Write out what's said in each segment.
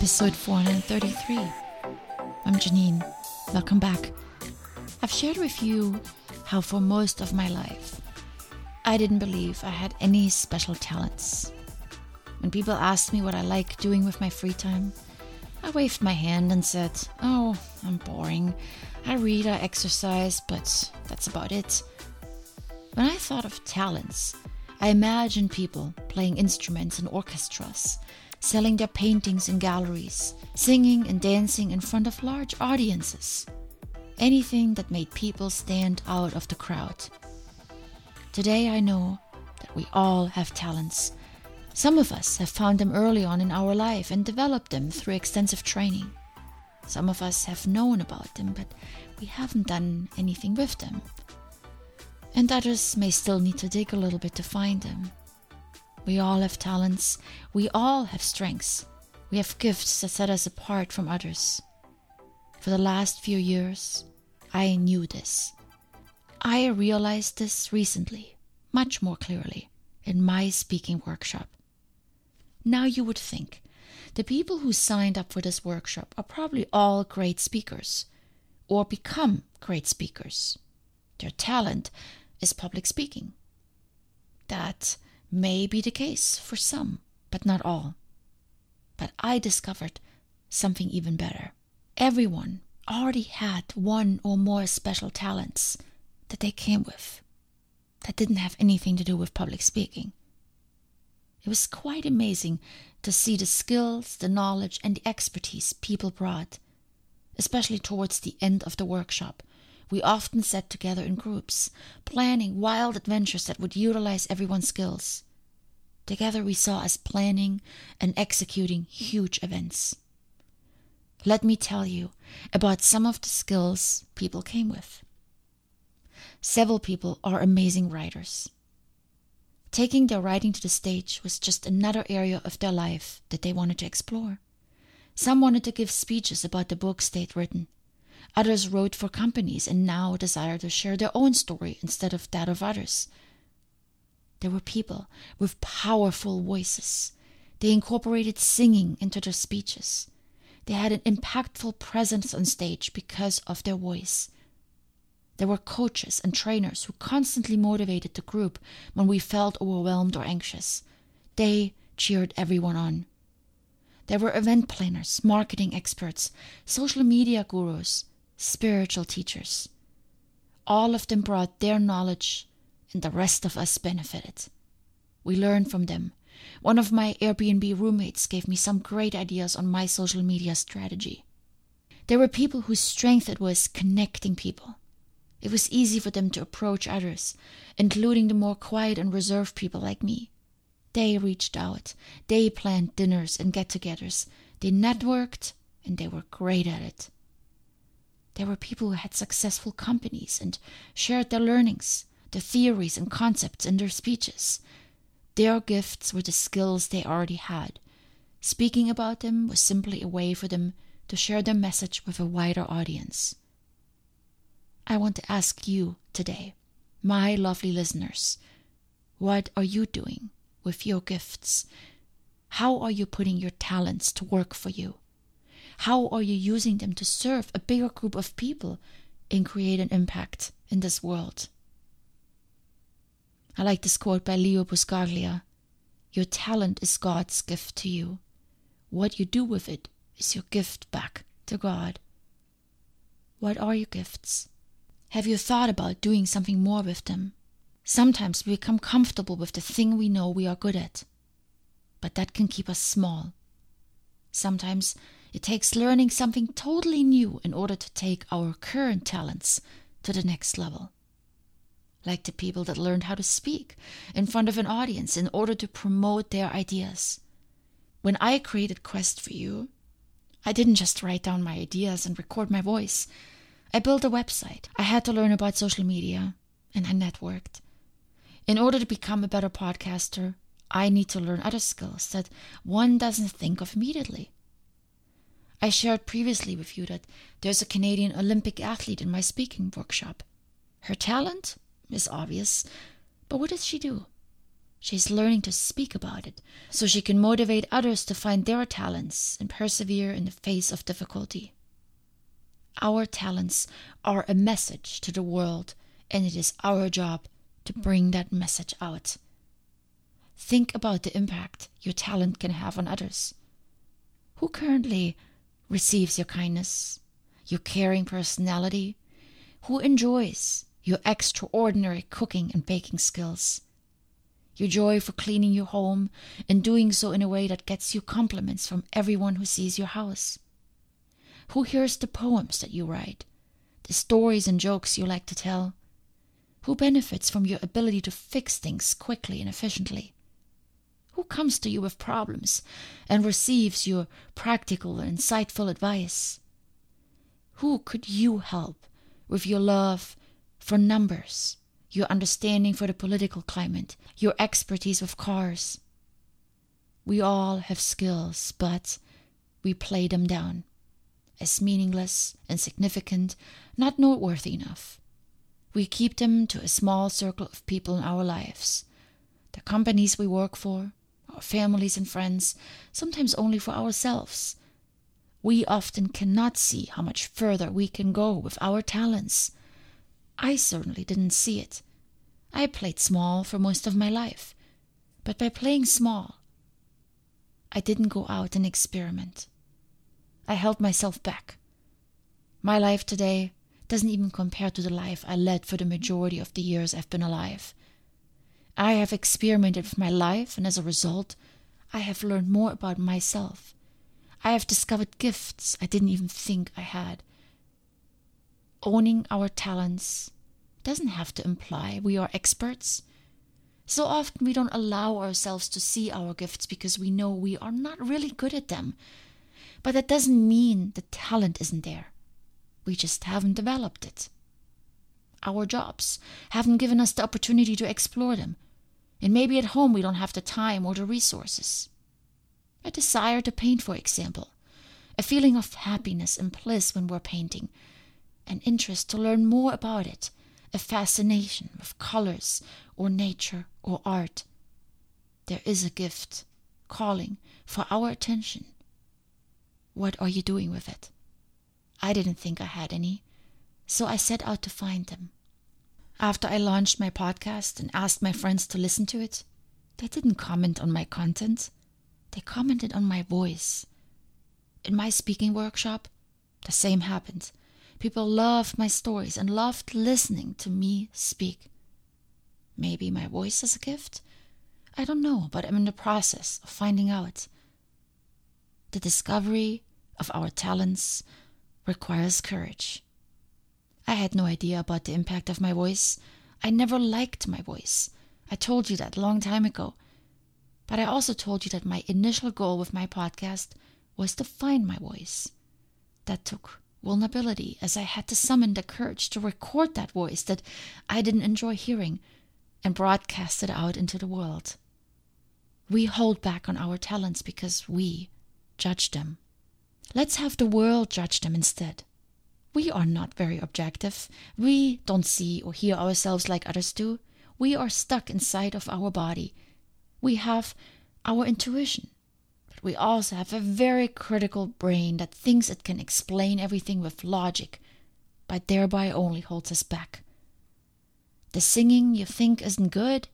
episode 433. I'm Janine. Welcome back. I've shared with you how, for most of my life, I didn't believe I had any special talents. When people asked me what I like doing with my free time, I waved my hand and said, Oh, I'm boring. I read, I exercise, but that's about it. When I thought of talents, I imagined people playing instruments in orchestras selling their paintings in galleries, singing and dancing in front of large audiences. Anything that made people stand out of the crowd. Today I know that we all have talents. Some of us have found them early on in our life and developed them through extensive training. Some of us have known about them, but we haven't done anything with them. And others may still need to dig a little bit to find them. We all have talents. We all have strengths. We have gifts that set us apart from others. For the last few years, I knew this. I realized this recently, much more clearly, in my speaking workshop. Now you would think the people who signed up for this workshop are probably all great speakers or become great speakers. Their talent is public speaking. That may be the case for some, but not all. But I discovered something even better. Everyone already had one or more special talents that they came with that didn't have anything to do with public speaking. It was quite amazing to see the skills, the knowledge, and the expertise people brought, especially towards the end of the workshop. We often sat together in groups, planning wild adventures that would utilize everyone's skills. Together we saw us planning and executing huge events. Let me tell you about some of the skills people came with. Several people are amazing writers. Taking their writing to the stage was just another area of their life that they wanted to explore. Some wanted to give speeches about the books they'd written. Others wrote for companies and now desire to share their own story instead of that of others. There were people with powerful voices. They incorporated singing into their speeches. They had an impactful presence on stage because of their voice. There were coaches and trainers who constantly motivated the group when we felt overwhelmed or anxious. They cheered everyone on. There were event planners, marketing experts, social media gurus, spiritual teachers. All of them brought their knowledge, and the rest of us benefited. We learned from them. One of my Airbnb roommates gave me some great ideas on my social media strategy. There were people whose strength it was connecting people. It was easy for them to approach others, including the more quiet and reserved people like me. They reached out. They planned dinners and get togethers. They networked, and they were great at it. There were people who had successful companies and shared their learnings, their theories and concepts in their speeches. Their gifts were the skills they already had. Speaking about them was simply a way for them to share their message with a wider audience. I want to ask you today, my lovely listeners, what are you doing with your gifts? How are you putting your talents to work for you? How are you using them to serve a bigger group of people and create an impact in this world? I like this quote by Leo Buscaglia Your talent is God's gift to you. What you do with it is your gift back to God. What are your gifts? Have you thought about doing something more with them? Sometimes we become comfortable with the thing we know we are good at, but that can keep us small. Sometimes it takes learning something totally new in order to take our current talents to the next level. Like the people that learned how to speak in front of an audience in order to promote their ideas. When I created Quest for You, I didn't just write down my ideas and record my voice. I built a website. I had to learn about social media, and I networked. In order to become a better podcaster, I need to learn other skills that one doesn't think of immediately. I shared previously with you that there's a Canadian Olympic athlete in my speaking workshop. Her talent is obvious, but what does she do? She's learning to speak about it so she can motivate others to find their talents and persevere in the face of difficulty. Our talents are a message to the world, and it is our job to bring that message out. Think about the impact your talent can have on others. Who currently receives your kindness, your caring personality? Who enjoys your extraordinary cooking and baking skills? Your joy for cleaning your home and doing so in a way that gets you compliments from everyone who sees your house? Who hears the poems that you write, the stories and jokes you like to tell? Who benefits from your ability to fix things quickly and efficiently? Who comes to you with problems and receives your practical and insightful advice? Who could you help with your love for numbers, your understanding for the political climate, your expertise with cars? We all have skills, but we play them down as meaningless, insignificant, not noteworthy enough. We keep them to a small circle of people in our lives the companies we work for, our families and friends, sometimes only for ourselves. We often cannot see how much further we can go with our talents. I certainly didn't see it. I played small for most of my life, but by playing small, I didn't go out and experiment. I held myself back. My life today doesn't even compare to the life I led for the majority of the years I've been alive. I have experimented with my life, and as a result, I have learned more about myself. I have discovered gifts I didn't even think I had. Owning our talents doesn't have to imply we are experts. So often we don't allow ourselves to see our gifts because we know we are not really good at them. But that doesn't mean the talent isn't there. We just haven't developed it. Our jobs haven't given us the opportunity to explore them. And maybe at home we don't have the time or the resources. A desire to paint, for example, a feeling of happiness and bliss when we're painting, an interest to learn more about it, a fascination with colors or nature or art. There is a gift calling for our attention what are you doing with it? I didn't think I had any, so I set out to find them. After I launched my podcast and asked my friends to listen to it, they didn't comment on my content, they commented on my voice. In my speaking workshop, the same happened. People loved my stories and loved listening to me speak. Maybe my voice is a gift? I don't know, but I'm in the process of finding out. The discovery of our talents requires courage. I had no idea about the impact of my voice. I never liked my voice. I told you that a long time ago. But I also told you that my initial goal with my podcast was to find my voice. That took vulnerability, as I had to summon the courage to record that voice that I didn't enjoy hearing and broadcast it out into the world. We hold back on our talents because we judge them. Let's have the world judge them instead. We are not very objective. We don't see or hear ourselves like others do. We are stuck inside of our body. We have our intuition, but we also have a very critical brain that thinks it can explain everything with logic, but thereby only holds us back. The singing you think isn't good,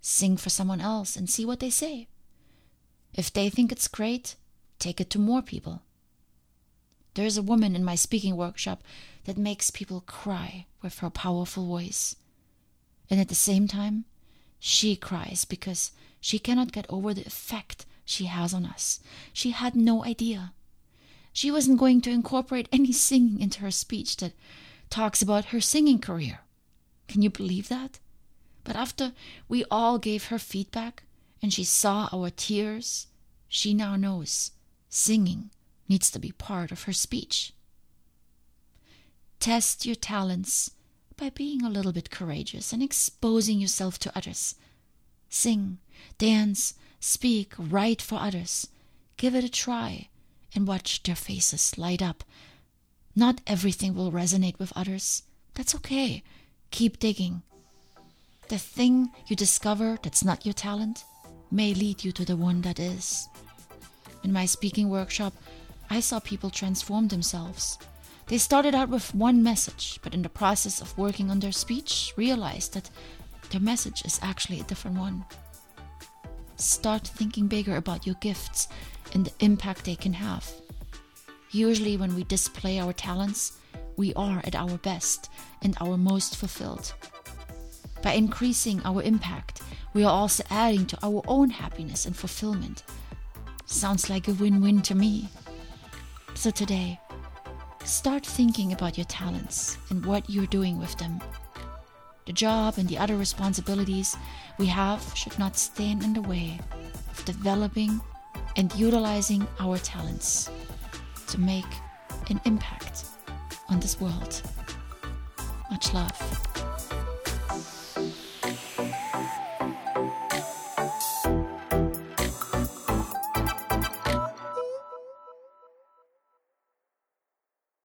sing for someone else and see what they say. If they think it's great, take it to more people. There is a woman in my speaking workshop that makes people cry with her powerful voice. And at the same time, she cries because she cannot get over the effect she has on us. She had no idea. She wasn't going to incorporate any singing into her speech that talks about her singing career. Can you believe that? But after we all gave her feedback and she saw our tears, she now knows Singing needs to be part of her speech. Test your talents by being a little bit courageous and exposing yourself to others. Sing, dance, speak, write for others. Give it a try and watch their faces light up. Not everything will resonate with others. That's okay. Keep digging. The thing you discover that's not your talent may lead you to the one that is. In my speaking workshop, I saw people transform themselves. They started out with one message, but in the process of working on their speech, realized that their message is actually a different one. Start thinking bigger about your gifts and the impact they can have. Usually, when we display our talents, we are at our best and our most fulfilled. By increasing our impact, we are also adding to our own happiness and fulfillment. Sounds like a win win to me. So today, start thinking about your talents and what you're doing with them. The job and the other responsibilities we have should not stand in the way of developing and utilizing our talents to make an impact on this world. Much love.